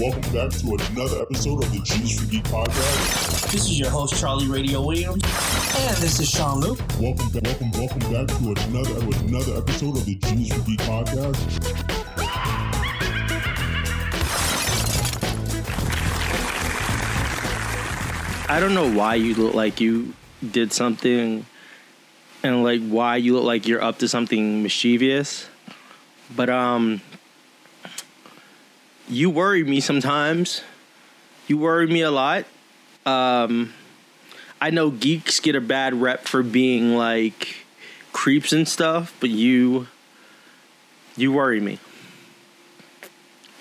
welcome back to another episode of the G's for Geek podcast. This is your host, Charlie Radio Williams. And this is Sean Luke. Welcome, back, welcome, welcome back to another another episode of the G's for Geek podcast. I don't know why you look like you did something and like why you look like you're up to something mischievous. But um you worry me sometimes. You worry me a lot. Um I know geeks get a bad rep for being like creeps and stuff, but you you worry me.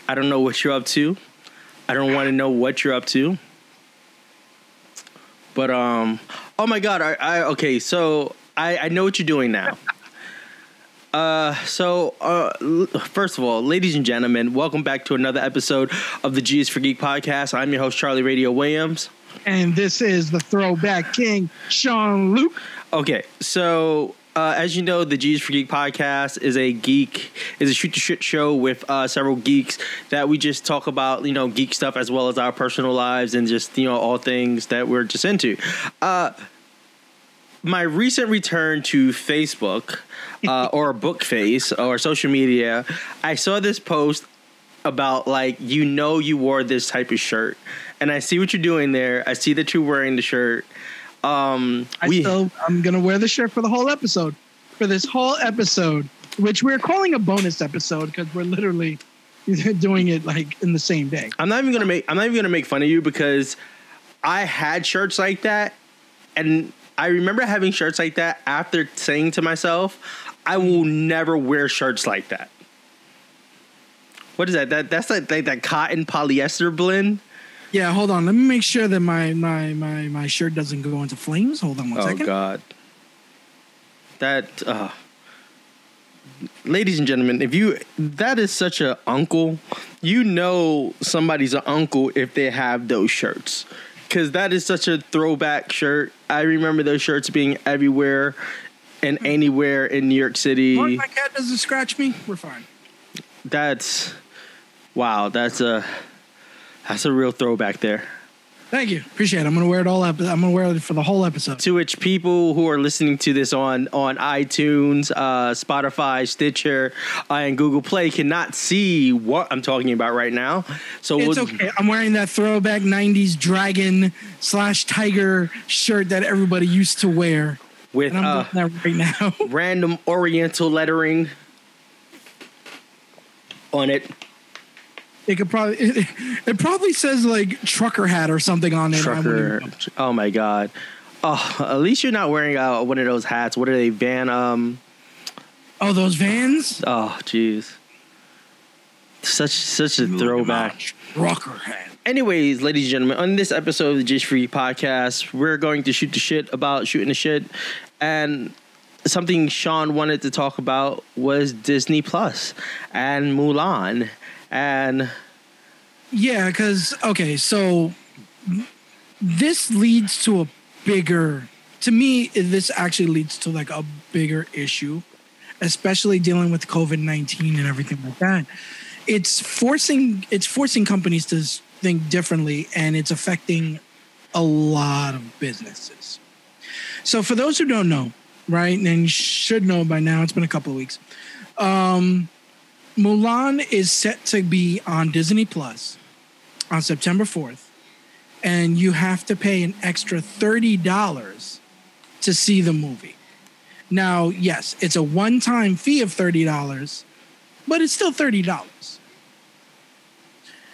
I don't know what you're up to. I don't want to know what you're up to. But um oh my god, I, I okay, so I, I know what you're doing now. Uh, so uh, first of all, ladies and gentlemen, welcome back to another episode of the G is for Geek podcast. I'm your host Charlie Radio Williams, and this is the Throwback King, Sean Luke. Okay, so uh, as you know, the G's for Geek podcast is a geek is a shoot to shit show with uh, several geeks that we just talk about you know geek stuff as well as our personal lives and just you know all things that we're just into. Uh, my recent return to Facebook uh, or Bookface or social media, I saw this post about like you know you wore this type of shirt, and I see what you're doing there. I see that you're wearing the shirt. Um, I we, still I'm gonna wear the shirt for the whole episode, for this whole episode, which we're calling a bonus episode because we're literally doing it like in the same day. I'm not even gonna make I'm not even gonna make fun of you because I had shirts like that, and I remember having shirts like that after saying to myself, I will never wear shirts like that. What is that? That that's like, like that cotton polyester blend. Yeah, hold on. Let me make sure that my my my my shirt doesn't go into flames. Hold on one oh, second. oh, God. That uh ladies and gentlemen, if you that is such a uncle, you know somebody's an uncle if they have those shirts because that is such a throwback shirt. I remember those shirts being everywhere and mm-hmm. anywhere in New York City. my cat doesn't scratch me. We're fine. That's wow. That's a that's a real throwback there. Thank you. Appreciate it. I'm gonna wear it all up. I'm gonna wear it for the whole episode. To which people who are listening to this on on iTunes, uh, Spotify, Stitcher, uh, and Google Play cannot see what I'm talking about right now. So it's we'll, okay. I'm wearing that throwback '90s dragon slash tiger shirt that everybody used to wear. With uh, right now, random Oriental lettering on it. It could probably it, it, probably says like trucker hat or something on it. Trucker. Oh my god. Oh, at least you're not wearing uh, one of those hats. What are they? Van um Oh, those vans? Oh, jeez. Such such a throwback. Trucker hat. Anyways, ladies and gentlemen, on this episode of the Just Free podcast, we're going to shoot the shit about shooting the shit. And something Sean wanted to talk about was Disney Plus and Mulan and yeah, because okay, so this leads to a bigger. To me, this actually leads to like a bigger issue, especially dealing with COVID nineteen and everything like that. It's forcing it's forcing companies to think differently, and it's affecting a lot of businesses. So, for those who don't know, right, and should know by now, it's been a couple of weeks. Um, Mulan is set to be on Disney Plus on September 4th, and you have to pay an extra $30 to see the movie. Now, yes, it's a one time fee of $30, but it's still $30.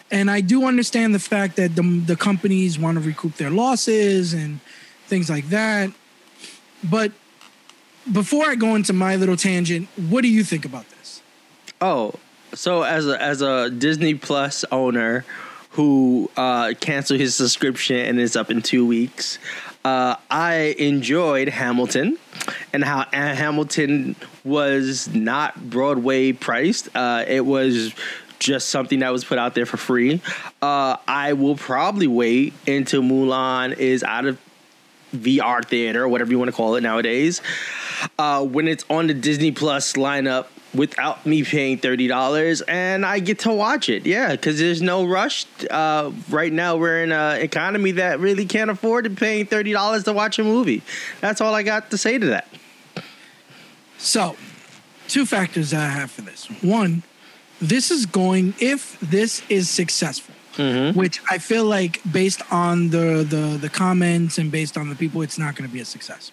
And I do understand the fact that the, the companies want to recoup their losses and things like that. But before I go into my little tangent, what do you think about this? Oh, so as a as a Disney Plus owner who uh, canceled his subscription and is up in two weeks, uh, I enjoyed Hamilton and how Hamilton was not Broadway priced. Uh, it was just something that was put out there for free. Uh, I will probably wait until Mulan is out of VR theater, or whatever you want to call it nowadays. Uh, when it's on the Disney Plus lineup without me paying thirty dollars, and I get to watch it. Yeah, because there's no rush. Uh, right now, we're in an economy that really can't afford to paying thirty dollars to watch a movie. That's all I got to say to that. So, two factors that I have for this. One, this is going if this is successful, which I feel like based on the the the comments and based on the people, it's not going to be a success.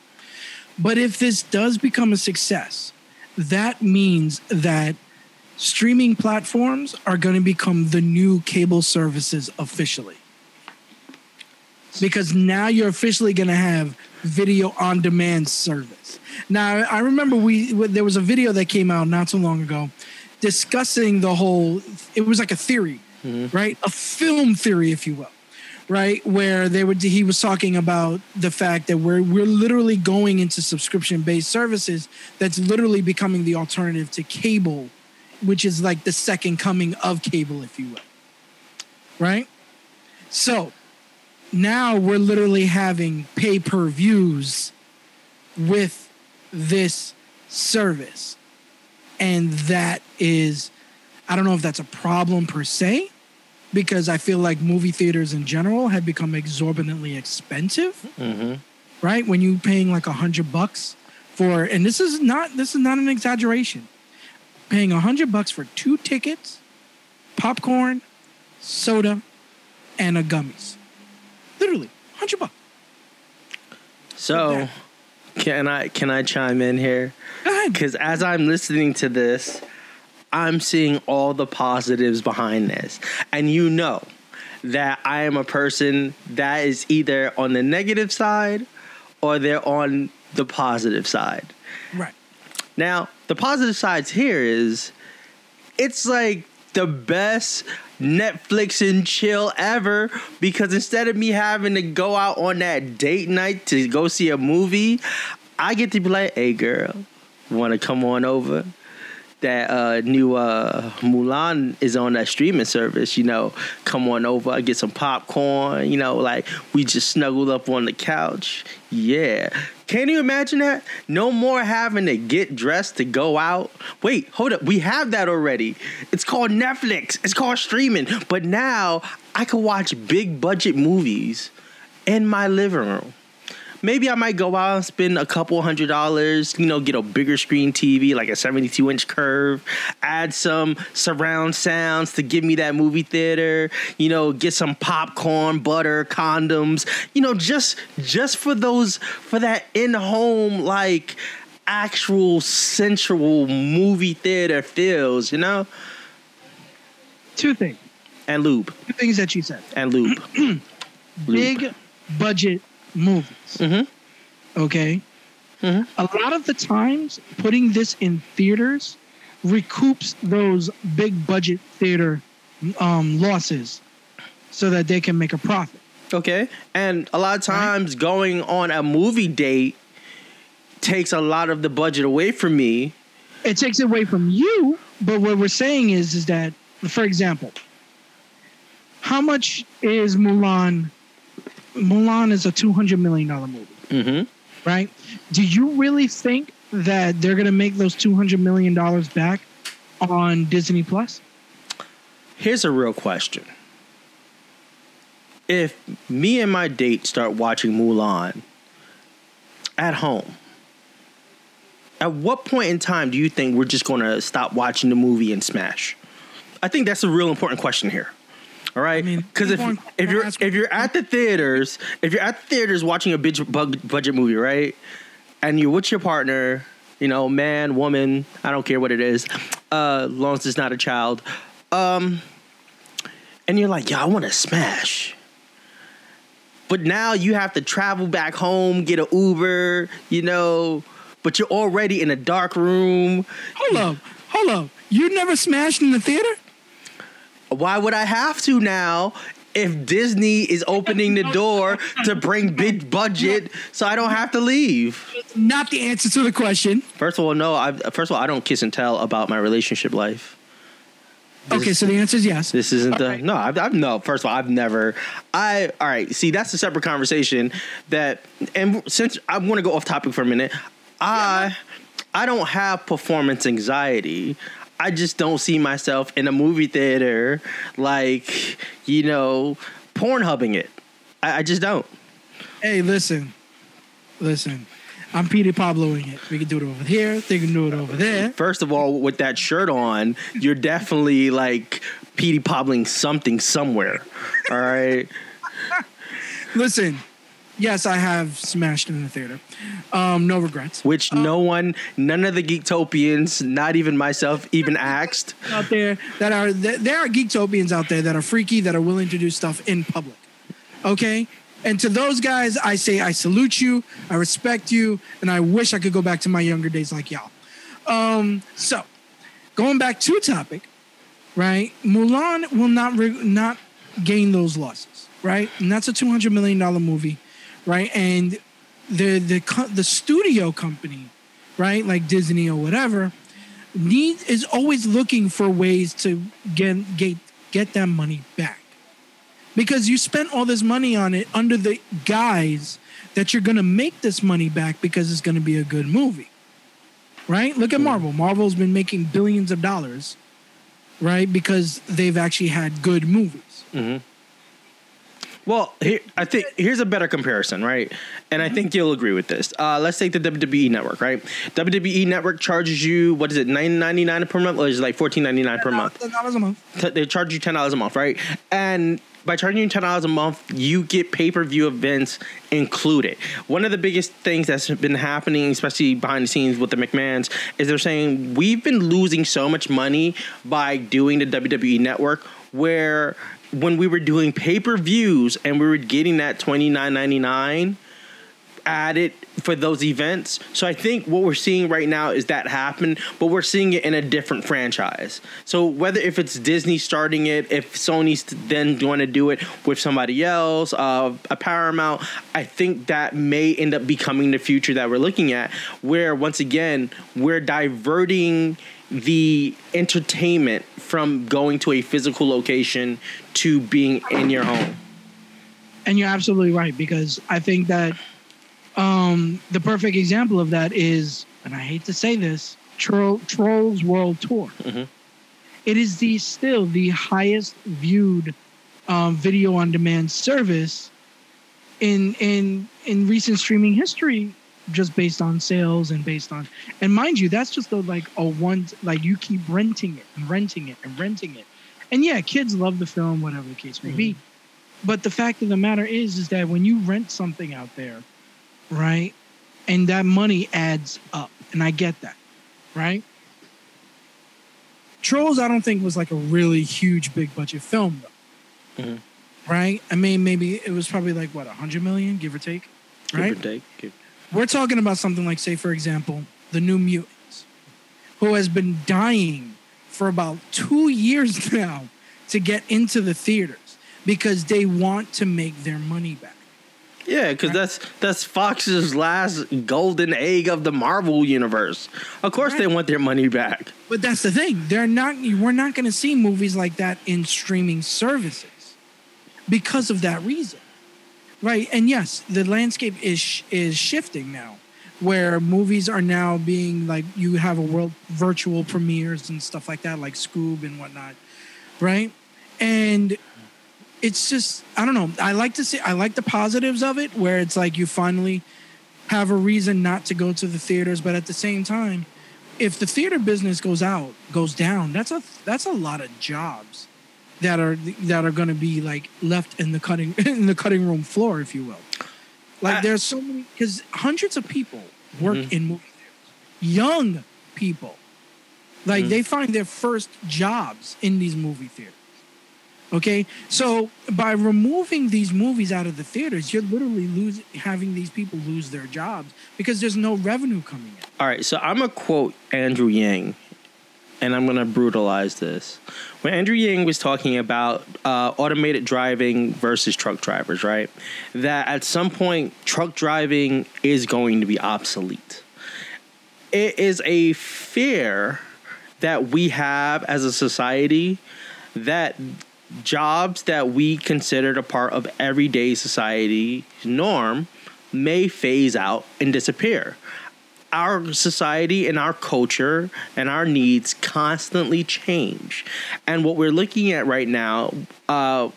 But if this does become a success, that means that streaming platforms are going to become the new cable services officially. Because now you're officially going to have video on demand service. Now, I remember we there was a video that came out not so long ago discussing the whole it was like a theory, mm-hmm. right? A film theory if you will. Right? Where they would he was talking about the fact that we're we're literally going into subscription based services that's literally becoming the alternative to cable, which is like the second coming of cable if you will. Right? So, now we're literally having pay per views with this service. And that is, I don't know if that's a problem per se, because I feel like movie theaters in general have become exorbitantly expensive. Mm-hmm. Right? When you're paying like a hundred bucks for, and this is not this is not an exaggeration, paying a hundred bucks for two tickets, popcorn, soda, and a gummies. Literally, hundred bucks. So, can I can I chime in here? Go ahead. Because as I'm listening to this, I'm seeing all the positives behind this. And you know that I am a person that is either on the negative side or they're on the positive side. Right. Now, the positive sides here is it's like the best Netflix and chill ever because instead of me having to go out on that date night to go see a movie, I get to be like, hey girl, wanna come on over? That uh, new uh, Mulan is on that streaming service, you know. Come on over, get some popcorn, you know, like we just snuggled up on the couch. Yeah. Can you imagine that? No more having to get dressed to go out. Wait, hold up. We have that already. It's called Netflix. It's called streaming. But now I can watch big budget movies in my living room. Maybe I might go out and spend a couple hundred dollars, you know, get a bigger screen TV, like a 72 inch curve, add some surround sounds to give me that movie theater, you know, get some popcorn, butter, condoms, you know, just just for those for that in-home like actual sensual movie theater feels, you know? Two things. And lube. Two things that you said. And lube. Lube. Big budget movies. Mhm. Okay. Mhm. A lot of the times, putting this in theaters recoups those big budget theater um, losses, so that they can make a profit. Okay. And a lot of times going on a movie date takes a lot of the budget away from me. It takes it away from you, but what we're saying is, is that, for example, how much is Mulan? Mulan is a two hundred million dollar movie. Mm-hmm. right? Do you really think that they're going to make those two hundred million dollars back on Disney Plus? Here's a real question. If me and my date start watching Mulan at home, at what point in time do you think we're just going to stop watching the movie and smash? I think that's a real important question here. All right, I mean, because if if you're if you're at the theaters, if you're at the theaters watching a big bug- budget movie, right, and you're with your partner, you know, man, woman, I don't care what it is, uh, long as it's not a child, um, and you're like, yeah, I want to smash. But now you have to travel back home, get an Uber, you know, but you're already in a dark room. Hold up, hold up. You never smashed in the theater? Why would I have to now if Disney is opening the door to bring big budget so I don't have to leave? Not the answer to the question. First of all, no, I first of all, I don't kiss and tell about my relationship life. Okay, so the answer is yes. This isn't the Alright. no. I've, I've no. First of all, I've never. I all right. See, that's a separate conversation. That and since I want to go off topic for a minute, I I don't have performance anxiety. I just don't see myself in a movie theater like, you know, porn hubbing it. I, I just don't. Hey, listen, listen. I'm Peter Pabloing it. We can do it over here. They can do it over there. First of all, with that shirt on, you're definitely like Petey Pobbling something somewhere. All right. Listen, yes, I have smashed in the theater. Um, no regrets. Which no one, none of the Geektopians, not even myself, even asked. out there that are th- there are geektopians out there that are freaky that are willing to do stuff in public. Okay? And to those guys, I say I salute you, I respect you, and I wish I could go back to my younger days like y'all. Um, so going back to topic, right? Mulan will not re- not gain those losses, right? And that's a two hundred million dollar movie, right? And the the the studio company, right, like Disney or whatever, need is always looking for ways to get get get that money back. Because you spent all this money on it under the guise that you're going to make this money back because it's going to be a good movie right? Look at marvel. Marvel's been making billions of dollars right? Because they've actually had good movies mm-hmm. Well, here, I think here's a better comparison, right? And I think you'll agree with this. Uh, let's take the WWE network, right? WWE network charges you what is it, nine ninety nine per month, or is it like fourteen ninety nine per month? $10 a month T- They charge you ten dollars a month, right? And by charging you ten dollars a month, you get pay per view events included. One of the biggest things that's been happening, especially behind the scenes with the McMahons, is they're saying we've been losing so much money by doing the WWE network, where when we were doing pay per views and we were getting that twenty nine ninety nine added for those events. So I think what we're seeing right now is that happen, but we're seeing it in a different franchise. So whether if it's Disney starting it, if Sony's then going to do it with somebody else, uh, a Paramount, I think that may end up becoming the future that we're looking at, where once again we're diverting the entertainment from going to a physical location to being in your home. and you're absolutely right because i think that um the perfect example of that is and i hate to say this Tro- trolls world tour Mhm. It is the still the highest viewed um, video on demand service in in in recent streaming history just based on sales and based on and mind you that's just a, like a one like you keep renting it and renting it and renting it. And yeah kids love the film whatever the case may be. But the fact of the matter is is that when you rent something out there right and that money adds up and i get that right? Trolls i don't think was like a really huge big budget film though. Mhm. right? I mean maybe it was probably like what 100 million give or take? Right Give or take. Give- we're talking about something like say for example the new mutants who has been dying for about two years now to get into the theaters because they want to make their money back. Yeah, because that's that's Fox's last golden egg of the Marvel universe. Of course, they want their money back. but that's the thing. They're not we're not going to see movies like that in streaming services because of that reason right and yes the landscape is is shifting now where movies are now being like you have a world virtual premieres and stuff like that like scoob and whatnot right? And it's just i don't know i like to see i like the positives of it where it's like you finally have a reason not to go to the theaters but at the same time if the theater business goes out goes down that's a that's a lot of jobs that are that are going to be like left in the cutting in the cutting room floor if you will. Like I- there's so many because hundreds of people work mm-hmm. in movie theaters. Young people. Like mm-hmm. they find their first jobs in these movie theaters. Okay? So by removing these movies out of the theaters you're literally losing having these people lose their jobs because there's no revenue coming in. All right, so I'm gonna quote Andrew Yang, and I'm gonna brutalize this. When Andrew Yang was talking about uh, automated driving versus truck drivers, right? That at some point truck driving is going to be obsolete. It is a fear that we have as a society that jobs that we considered a part of everyday society norm may phase out and disappear. Our society and our culture and our needs constantly change. And what we're looking at right now, uh,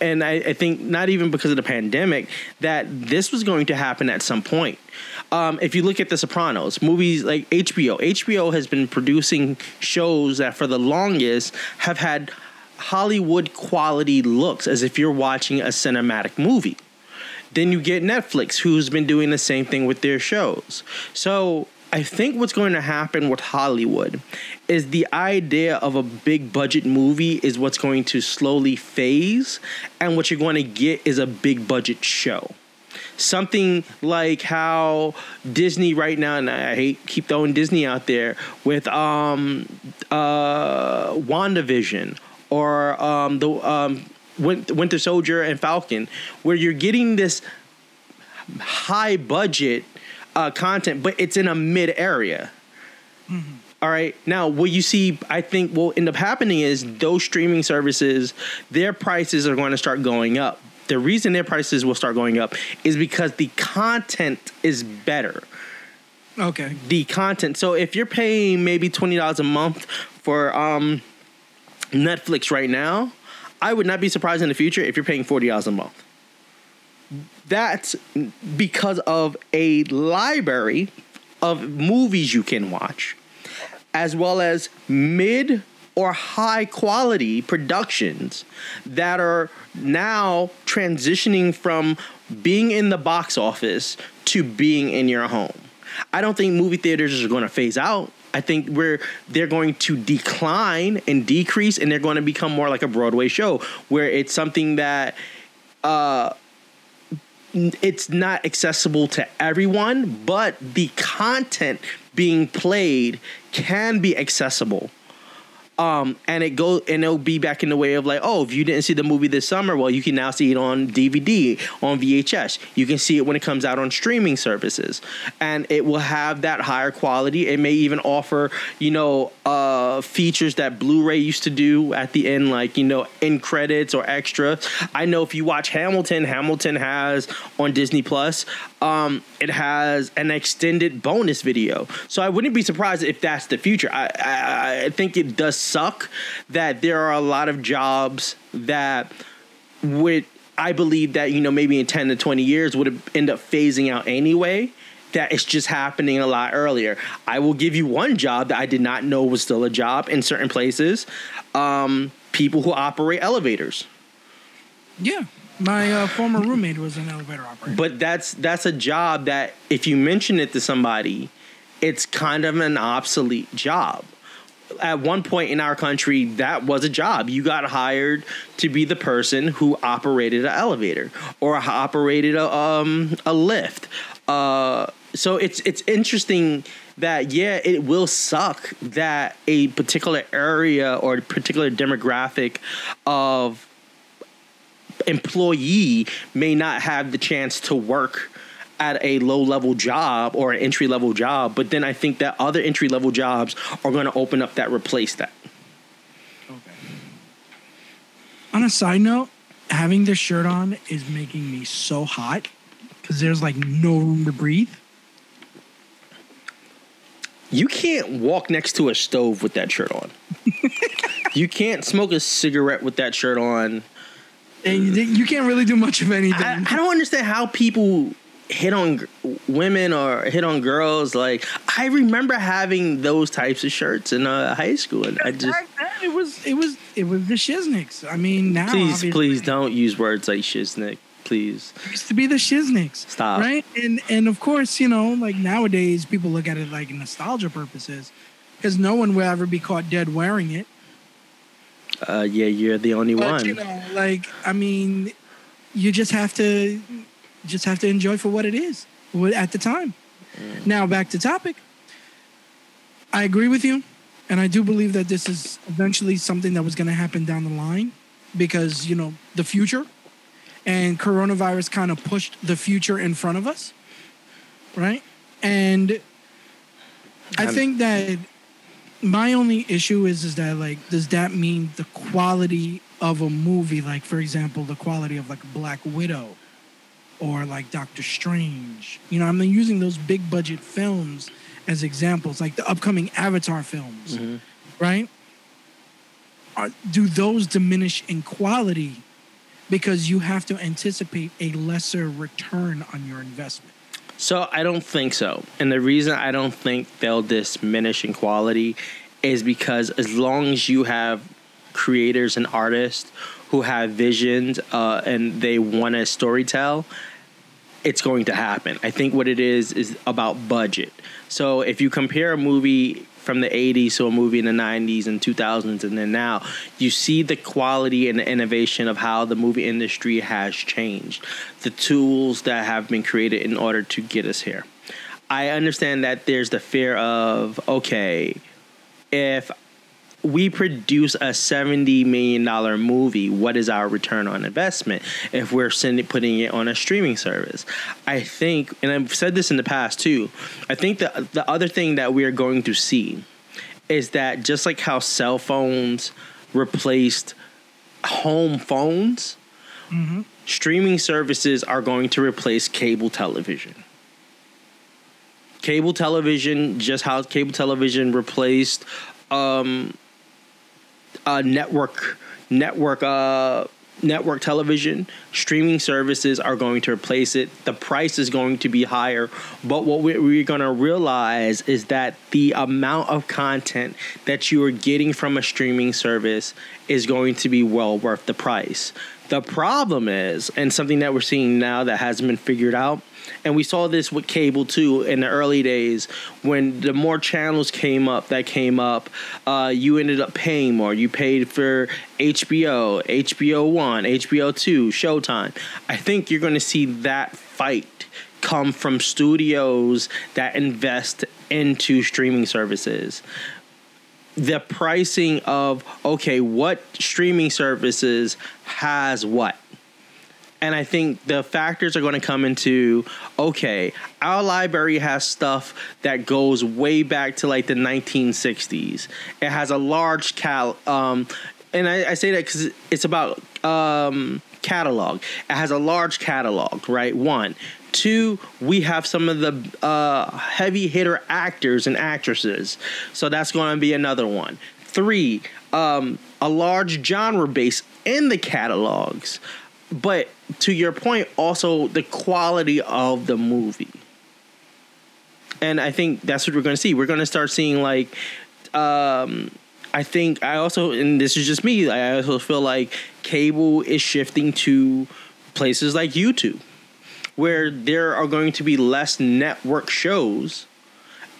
and I, I, think not even because of the pandemic, that this was going to happen at some point. Um, if you look at The Sopranos, movies like HBO, HBO has been producing shows that for the longest have had Hollywood quality looks as if you're watching a cinematic movie. Then you get Netflix, who's been doing the same thing with their shows. So I think what's going to happen with Hollywood is the idea of a big budget movie is what's going to slowly phase, and what you're going to get is a big budget show. Something like how Disney right now, and I hate keep throwing Disney out there with um uh WandaVision or um the um Winter Soldier and Falcon, where you're getting this high budget uh, content, but it's in a mid area. Mm-hmm. All right. Now, what you see, I think, will end up happening is those streaming services, their prices are going to start going up. The reason their prices will start going up is because the content is better. Okay. The content. So if you're paying maybe twenty dollars a month for um, Netflix right now, I would not be surprised in the future if you're paying forty dollars a month that's because of a library of movies you can watch, as well as mid or high quality productions that are now transitioning from being in the box office to being in your home. I don't think movie theaters are going to phase out. I think we're they're going to decline and decrease, and they're going to become more like a Broadway show, where it's something that uh, it's not accessible to everyone, but the content being played can be accessible um, and it go and it'll be back in the way of like, oh, if you didn't see the movie this summer, well, you can now see it on DVD, on VHS. You can see it when it comes out on streaming services, and it will have that higher quality. It may even offer, you know, uh, features that Blu-ray used to do at the end, like you know, in credits or extra. I know if you watch Hamilton, Hamilton has on Disney Plus um, it has an extended bonus video. So I wouldn't be surprised if that's the future. I, I, I think it does suck that there are a lot of jobs that would I believe that you know maybe in ten to twenty years would end up phasing out anyway. That it's just happening a lot earlier. I will give you one job that I did not know was still a job in certain places. Um, people who operate elevators. Yeah, my uh, former roommate was an elevator operator. But that's that's a job that if you mention it to somebody, it's kind of an obsolete job. At one point in our country, that was a job. You got hired to be the person who operated an elevator or operated a um, a lift. Uh, so it's it's interesting that yeah, it will suck that a particular area or a particular demographic of employee may not have the chance to work at a low level job or an entry level job, but then I think that other entry level jobs are going to open up that replace that. Okay. On a side note, having this shirt on is making me so hot because there's like no room to breathe. You can't walk next to a stove with that shirt on. you can't smoke a cigarette with that shirt on and you can't really do much of anything. I, I don't understand how people hit on g- women or hit on girls. Like I remember having those types of shirts in uh, high school, and I just it was it was it was the shizniks. I mean, now please please don't use words like shiznik. Please. It used to be the shizniks. Stop. Right, and and of course, you know, like nowadays, people look at it like nostalgia purposes, because no one will ever be caught dead wearing it uh, yeah, you're the only but, one. You know, like I mean, you just have to just have to enjoy for what it is at the time. Mm. Now back to topic. I agree with you, and I do believe that this is eventually something that was going to happen down the line because you know the future and coronavirus kind of pushed the future in front of us, right? And I think that my only issue is is that like does that mean the quality of a movie like for example the quality of like black widow or like Doctor Strange. You know, I'm using those big budget films as examples, like the upcoming Avatar films, mm-hmm. right? Are, do those diminish in quality because you have to anticipate a lesser return on your investment? So I don't think so. And the reason I don't think they'll diminish in quality is because as long as you have creators and artists who have visions uh, and they want to storytell, it's going to happen. I think what it is is about budget. So if you compare a movie from the 80s to a movie in the 90s and 2000s and then now you see the quality and the innovation of how the movie industry has changed. The tools that have been created in order to get us here. I understand that there's the fear of okay if we produce a $70 million movie what is our return on investment if we're sending putting it on a streaming service? I think and i've said this in the past too i think the, the other thing that we are going to see is that just like how cell phones replaced home phones streaming services are going to replace cable television. Cable television just how cable television replaced um, uh, network network uh, network television streaming services are going to replace it. The price is going to be higher. But what we- we're going to realize is that the amount of content that you are getting from a streaming service is going to be well worth the price the problem is and something that we're seeing now that hasn't been figured out and we saw this with cable too in the early days when the more channels came up that came up uh, you ended up paying more. You paid for hbo hbo 1 hbo 2 showtime. I think you're going to see that fight come from studios that invest into streaming services the pricing of okay what streaming services has what and I think the factors are going to come into okay, our library has stuff that goes way back to like the 1960s. It has a large cal, um, and I, I say that because it's about um, catalog. It has a large catalog, right? One. Two, we have some of the uh, heavy hitter actors and actresses. So that's going to be another one. Three, um, a large genre base in the catalogs but to your point also the quality of the movie and i think that's what we're going to see we're going to start seeing like um i think i also and this is just me i also feel like cable is shifting to places like youtube where there are going to be less network shows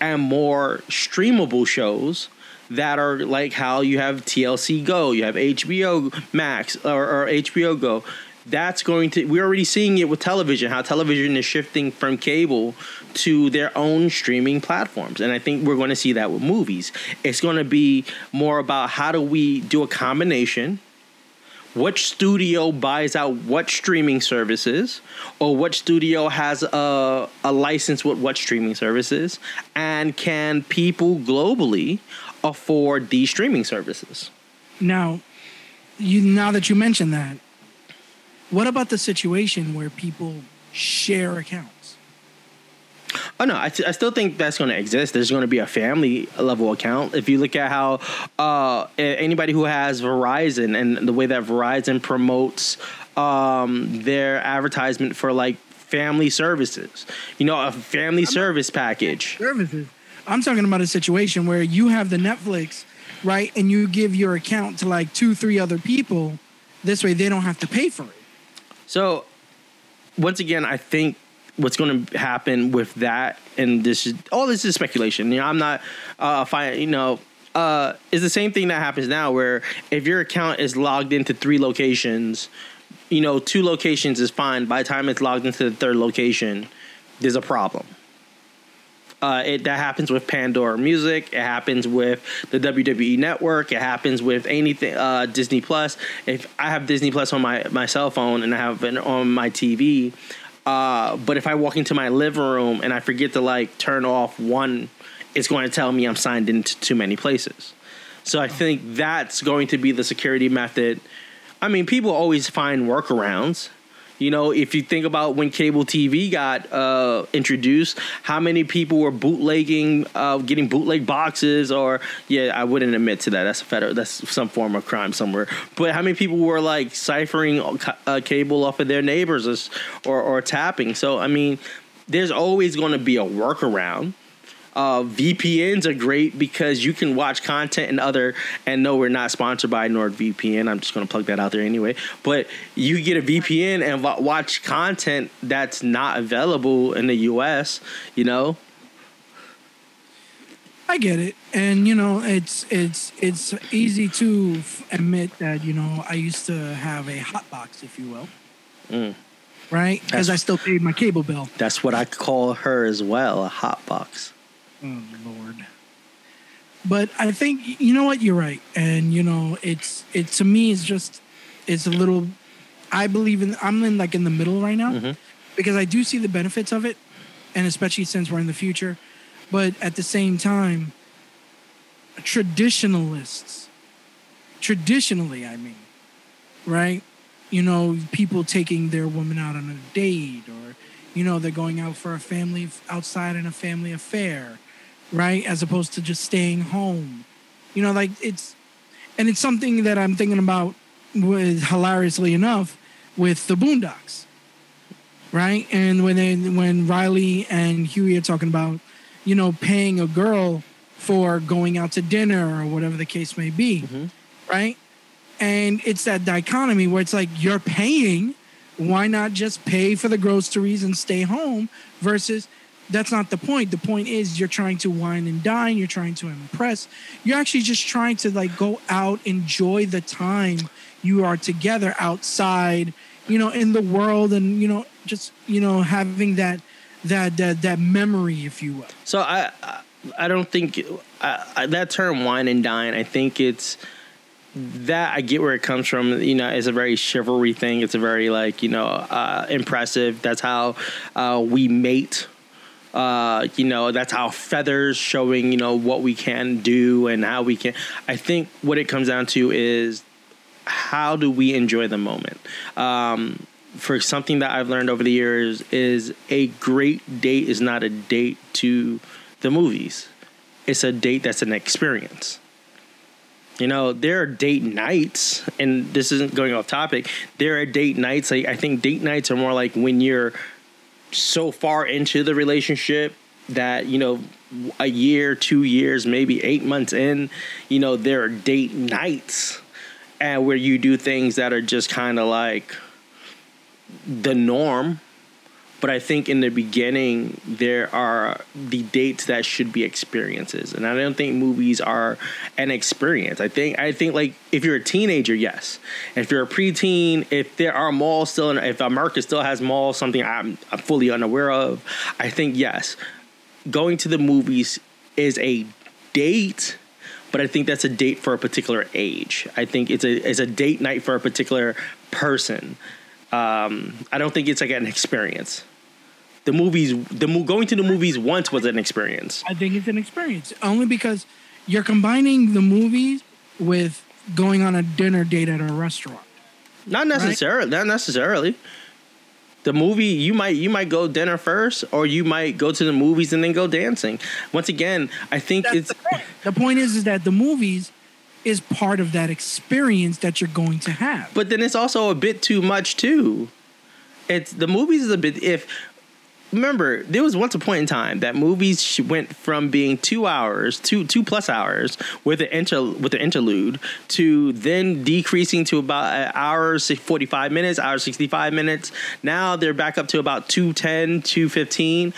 and more streamable shows that are like how you have TLC Go, you have HBO Max or, or HBO Go. That's going to we're already seeing it with television, how television is shifting from cable to their own streaming platforms. And I think we're going to see that with movies. It's going to be more about how do we do a combination which studio buys out what streaming services or what studio has a, a license with what streaming services and can people globally afford these streaming services Now, you now that you mention that, what about the situation where people share accounts? Oh no, I, I still think that's going to exist. There's going to be a family level account. If you look at how uh, anybody who has Verizon and the way that Verizon promotes um, their advertisement for like family services, you know, a family service package. Services. I'm talking about a situation where you have the Netflix, right, and you give your account to like two, three other people. This way, they don't have to pay for it. So, once again, I think what's going to happen with that, and this is all this is speculation. You know, I'm not, uh, fine you know, uh, is the same thing that happens now, where if your account is logged into three locations, you know, two locations is fine. By the time it's logged into the third location, there's a problem. Uh, it that happens with Pandora Music. It happens with the WWE Network. It happens with anything uh, Disney Plus. If I have Disney Plus on my my cell phone and I have it on my TV, uh, but if I walk into my living room and I forget to like turn off one, it's going to tell me I'm signed into too many places. So I think that's going to be the security method. I mean, people always find workarounds. You know, if you think about when cable TV got uh, introduced, how many people were bootlegging, uh, getting bootleg boxes, or yeah, I wouldn't admit to that. That's a federal, that's some form of crime somewhere. But how many people were like ciphering uh, cable off of their neighbors or or tapping? So I mean, there's always going to be a workaround uh, VPNs are great because you can watch content and other. And no, we're not sponsored by NordVPN. I'm just going to plug that out there anyway. But you get a VPN and watch content that's not available in the US. You know. I get it, and you know it's it's it's easy to f- admit that you know I used to have a hot box, if you will. Mm. Right, because I still paid my cable bill. That's what I call her as well, a hot box. Oh Lord. But I think you know what you're right, and you know it's it to me it's just it's a little. I believe in I'm in like in the middle right now mm-hmm. because I do see the benefits of it, and especially since we're in the future, but at the same time, traditionalists, traditionally, I mean, right? You know, people taking their woman out on a date, or you know, they're going out for a family outside in a family affair right? As opposed to just staying home. You know, like it's, and it's something that I'm thinking about with hilariously enough with the Boondocks, right? And when they, when Riley and Huey are talking about, you know, paying a girl for going out to dinner or whatever the case may be, mm-hmm. right? And it's that dichotomy where it's like you're paying, why not just pay for the groceries and stay home versus that's not the point. The point is you're trying to wine and dine, you're trying to impress. You're actually just trying to like go out, enjoy the time you are together outside, you know, in the world and you know, just, you know, having that that that that memory if you will. So I I don't think I, that term wine and dine, I think it's that I get where it comes from. You know, it's a very chivalry thing. It's a very like you know uh, impressive. That's how uh, we mate uh, you know, that's our feathers showing, you know, what we can do and how we can. I think what it comes down to is how do we enjoy the moment? Um, for something that I've learned over the years is a great date is not a date to the movies. It's a date that's an experience. You know, there are date nights, and this isn't going off topic. There are date nights. Like I think date nights are more like when you're so far into the relationship that you know a year two years maybe eight months in you know there are date nights and where you do things that are just kind of like the norm but I think in the beginning there are the dates that should be experiences, and I don't think movies are an experience. I think I think like if you're a teenager, yes. If you're a preteen, if there are malls still, in, if America still has malls, something I'm, I'm fully unaware of, I think yes. Going to the movies is a date but I think that's a date for a particular age. I think it's a it's a date night for a particular person. Um, I don't think it's like an experience the movies, the going to the movies once was an experience. I think it's an experience only because you're combining the movies with going on a dinner date at a restaurant. Not necessarily. Right? Not necessarily. The movie you might you might go dinner first, or you might go to the movies and then go dancing. Once again, I think That's it's the point. the point is is that the movies is part of that experience that you're going to have. But then it's also a bit too much too. It's the movies is a bit if remember there was once a point in time that movies went from being two hours two two plus hours with an inter with an interlude to then decreasing to about an hour 45 minutes hour 65 minutes. Now they're back up to about 210 215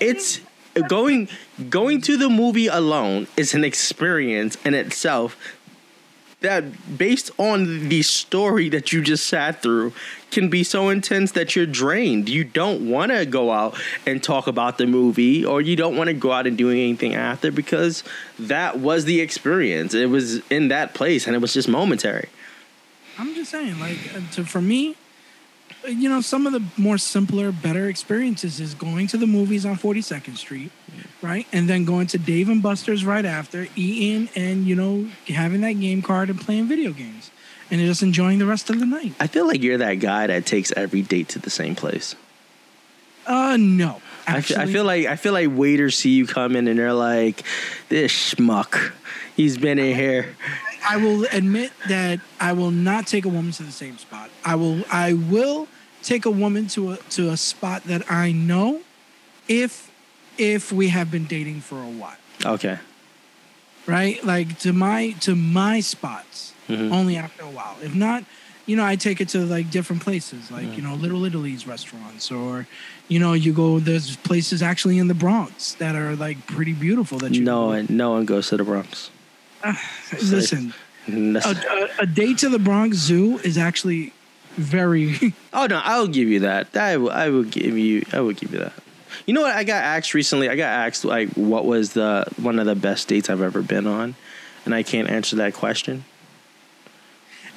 it's going going to the movie alone is an experience in itself that based on the story that you just sat through can be so intense that you're drained. You don't want to go out and talk about the movie or you don't want to go out and do anything after because that was the experience. It was in that place and it was just momentary. I'm just saying like uh, to, for me you know, some of the more simpler, better experiences is going to the movies on 42nd Street, right? And then going to Dave and Buster's right after, eating and, you know, having that game card and playing video games. And just enjoying the rest of the night. I feel like you're that guy that takes every date to the same place. Uh, no. I feel, I feel like I feel like waiters see you come in and they're like, "This schmuck, he's been in here." I will admit that I will not take a woman to the same spot. I will I will take a woman to a to a spot that I know if if we have been dating for a while. Okay. Right? Like to my to my spots Mhm. only after a while. If not, you know, I take it to like different places, like, you know, Little Italy's restaurants or you know, you go there's places actually in the Bronx that are like pretty beautiful that you No one, no one goes to the Bronx. listen. A, a, a date to the Bronx Zoo is actually very oh no, I'll give you that. I will, I will give you. I will give you that. You know what? I got asked recently. I got asked like, what was the one of the best dates I've ever been on, and I can't answer that question.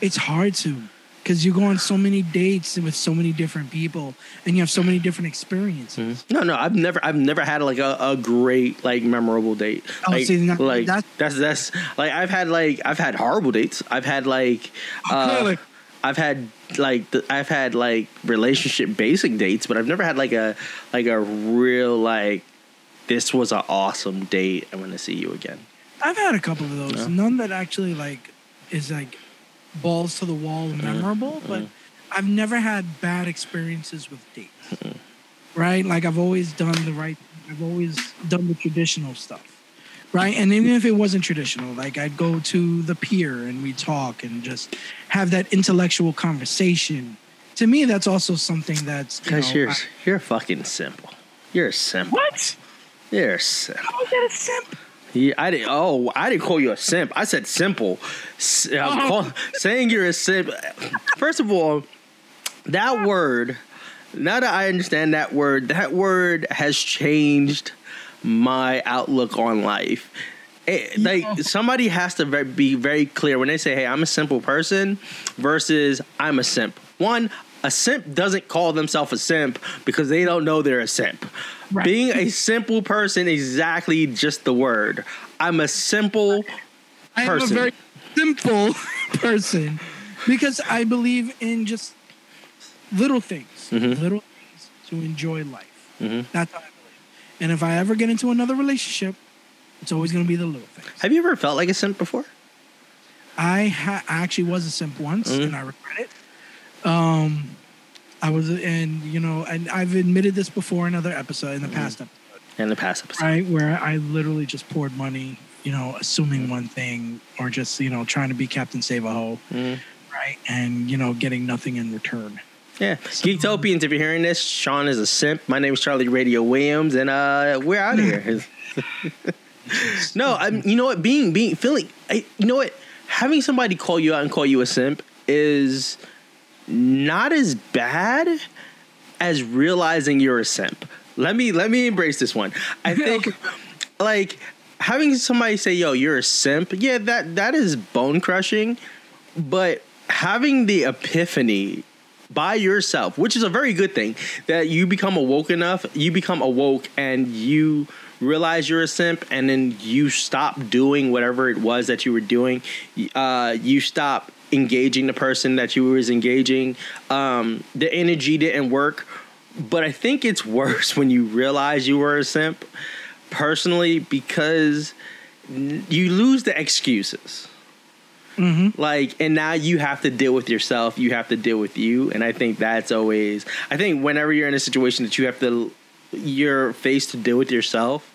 It's hard to because you go on so many dates with so many different people and you have so many different experiences No, no, I've never, I've never had like a, a great, like memorable date. Oh, like, see, now- like that's- that's that's like I've had like I've had horrible dates. I've had like, uh. I've had like the, I've had like relationship basic dates, but I've never had like a like a real like this was an awesome date. I want to see you again. i've had a couple of those none that actually like is like balls to the wall Mm-hmm. memorable but i've never had bad experiences with dates Mm-hmm. right like i've always done the right i've always done the traditional stuff right and even if it wasn't traditional like i'd go to the pier and we talk and just have that intellectual conversation to me that's also something that's you Cause know, you're I- you're fucking simple. You're simple. what You're simple. how is that a simp Yeah, I didn't. Oh, I didn't call you a simp. I said simple. I'm Oh. call- saying you're a simp. First of all, that word. Now that I understand that word, that word has changed my outlook on life. It- like somebody has to be very clear when they say, "Hey, I'm a simple person," versus "I'm a simp." One, a simp doesn't call themselves a simp because they don't know they're a simp. Right. Being a simple person, exactly just the word. I'm a simple I am person. a very simple person because I believe in just little things, Mm-hmm. little things to enjoy life. That's how I believe. And if I ever get into another relationship, it's always going to be the little things. Have you ever felt like a simp before? I, ha- I actually was a simp once, Mm-hmm. and I regret it. Um, I was, and you know, and I've admitted this before in other episode, in the past episode. In the past episode. right? Where I literally just poured money, you know, assuming one thing or just, you know, trying to be Captain Save a Ho, Mhm. right? And, you know, getting nothing in return. Yeah. Geektopians, if you're hearing this, Sean is a simp. My name is Charlie Radio Williams, and uh, we're out of here. no, I'm. You know what? Being being feeling. I, you know what? Having somebody call you out and call you a simp is not as bad as realizing you're a simp. Let me let me embrace this one. I think like having somebody say, "Yo, you're a simp." Yeah, that that is bone crushing, but having the epiphany by yourself, which is a very good thing, that you become awoke enough, you become awoke and you realize you're a simp and then you stop doing whatever it was that you were doing. Uh, you stop engaging the person that you was engaging. Um, the energy didn't work. But I think it's worse when you realize you were a simp, personally, because you lose the excuses like and now you have to deal with yourself you have to deal with you and i think that's always i think whenever you're in a situation that you have to you're faced to deal with yourself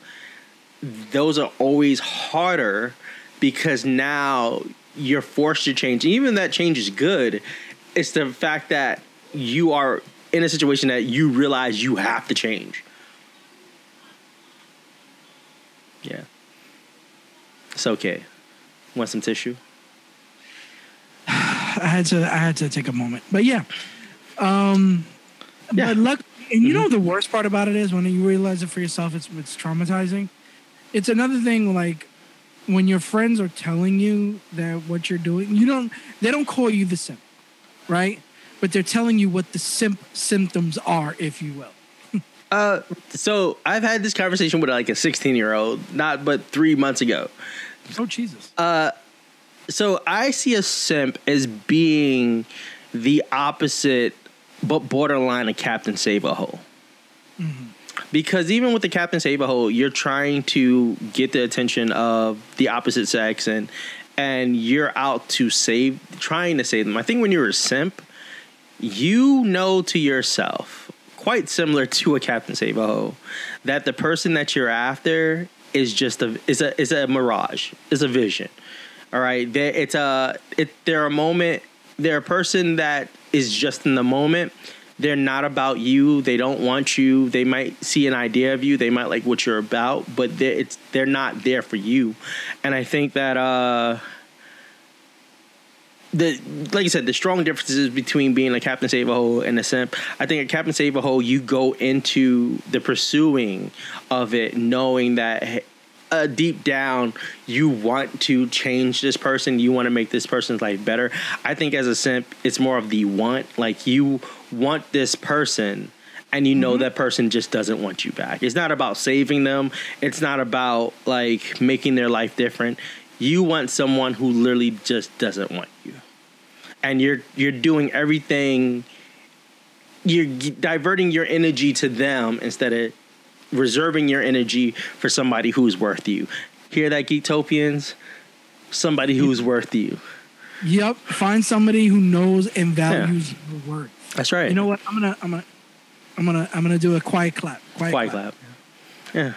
those are always harder because now you're forced to change even that change is good it's the fact that you are in a situation that you realize you have to change yeah it's okay want some tissue I had to I had to take a moment. But yeah. Um Yeah. but luck and you know the worst part about it is when you realize it for yourself it's it's traumatizing. It's another thing like when your friends are telling you that what you're doing, you don't they don't call you the simp, right? But they're telling you what the simp symptoms are, if you will. Uh, so I've had this conversation with like a 16 year old, not but three months ago. Oh Jesus. Uh, So I see a simp as being the opposite, but borderline of Captain Save a Hole. Because even with the Captain Save a Hole, you're trying to get the attention of the opposite sex, and and you're out to save, trying to save them. I think when you're a simp, you know to yourself, quite similar to a Captain Save a Hole, that the person that you're after is just a is a is a mirage, is a vision. All right, there it's a it. They're a moment. They're a person that is just in the moment. They're not about you. They don't want you. They might see an idea of you. They might like what you're about, but they're, it's they're not there for you. And I think that uh, the like you said, the strong differences between being a Captain Save a Hole and a simp. I think a Captain Save a Hole, you go into the pursuing of it knowing that uh, deep down you want to change this person. You want to make this person's life better. I think as a simp, it's more of the want. Like you want this person. And you know that person just doesn't want you back. It's not about saving them. It's not about like making their life different. You want someone who literally just doesn't want you and you're you're doing everything you're diverting your energy to them instead of reserving your energy for somebody who's worth you hear that geektopians somebody who's worth you Yep. Find somebody who knows and values your worth. that's right You know what? I'm gonna I'm gonna I'm gonna I'm gonna do a quiet clap. Quiet, quiet clap yeah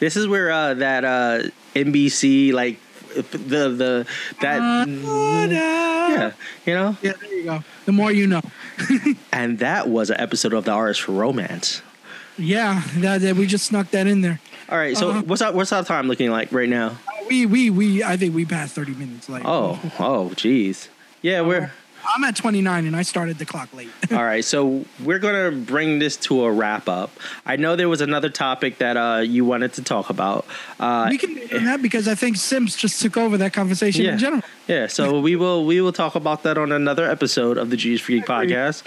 this is where uh that uh nbc like the the that yeah you know Yeah, there you go. The more you know. and that was an episode of the artist for romance Yeah, that, that we just snuck that in there. all right so Uh-huh. what's our what's our time looking like right now We we we I think we passed 30 minutes. Like Oh, oh, jeez. Yeah, we're I'm at 29 and I started the clock late. all right. So we're gonna bring this to a wrap up. I know there was another topic that uh, you wanted to talk about. Uh, we can do that because I think Sims just took over that conversation yeah, in general. yeah. So we will we will talk about that on another episode of the GS for Geek podcast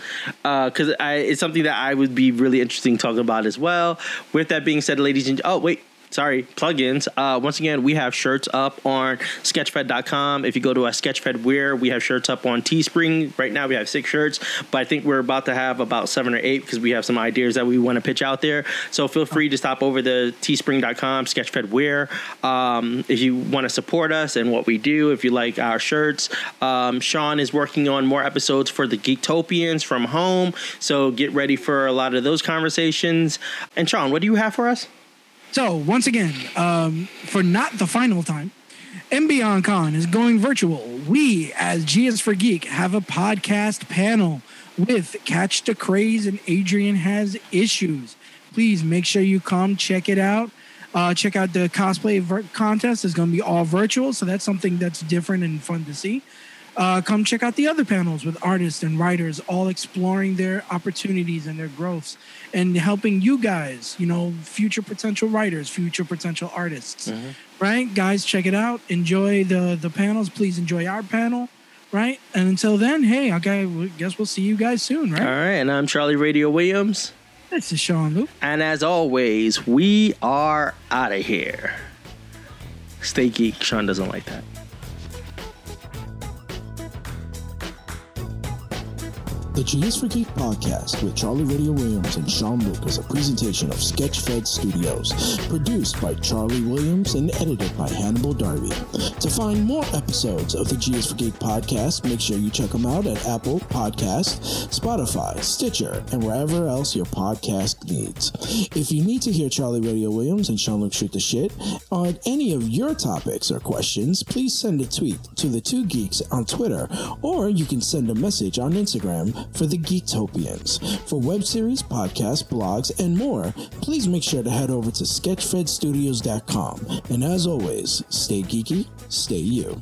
because I it's something that I would be really interesting talking about as well. With that being said, ladies and oh wait. Sorry, plugins. Uh, once again, we have shirts up on sketchfed.com. If you go to our sketchfed wear, we have shirts up on Teespring. Right now, we have six shirts, but I think we're about to have about seven or eight because we have some ideas that we want to pitch out there. So feel free to stop over to teespring.com, sketchfed wear. Um, if you want to support us and what we do, if you like our shirts, um, Sean is working on more episodes for the Geektopians from home. So get ready for a lot of those conversations. And Sean, what do you have for us? So once again, um, for not the final time, MBon Con is going virtual. We, as GS for Geek, have a podcast panel with Catch the Craze and Adrian Has Issues. Please make sure you come check it out. Uh, check out the cosplay ver- contest. It's going to be all virtual, so that's something that's different and fun to see. Uh, come check out the other panels with artists and writers all exploring their opportunities and their growths and helping you guys, you know, future potential writers, future potential artists. Right? Guys, check it out. Enjoy the the panels. Please enjoy our panel. Right? And until then, hey, okay, I guess we'll see you guys soon, right? All right, and I'm Charlie Radio Williams. This is Sean Luke. And as always, we are out of here. Stay geek. Sean doesn't like that. The GS for Geek podcast with Charlie Radio Williams and Sean Luke is a presentation of Sketchfed Studios, produced by Charlie Williams and edited by Hannibal Darby. To find more episodes of the GS for Geek podcast, make sure you check them out at Apple Podcast, Spotify, Stitcher, and wherever else your podcast needs. If you need to hear Charlie Radio Williams and Sean Luke shoot the shit on any of your topics or questions, please send a tweet to the two geeks on Twitter, or you can send a message on Instagram for the Geektopians. For web series, podcasts, blogs, and more, please make sure to head over to sketchfedstudios.com. And as always, stay geeky, stay you.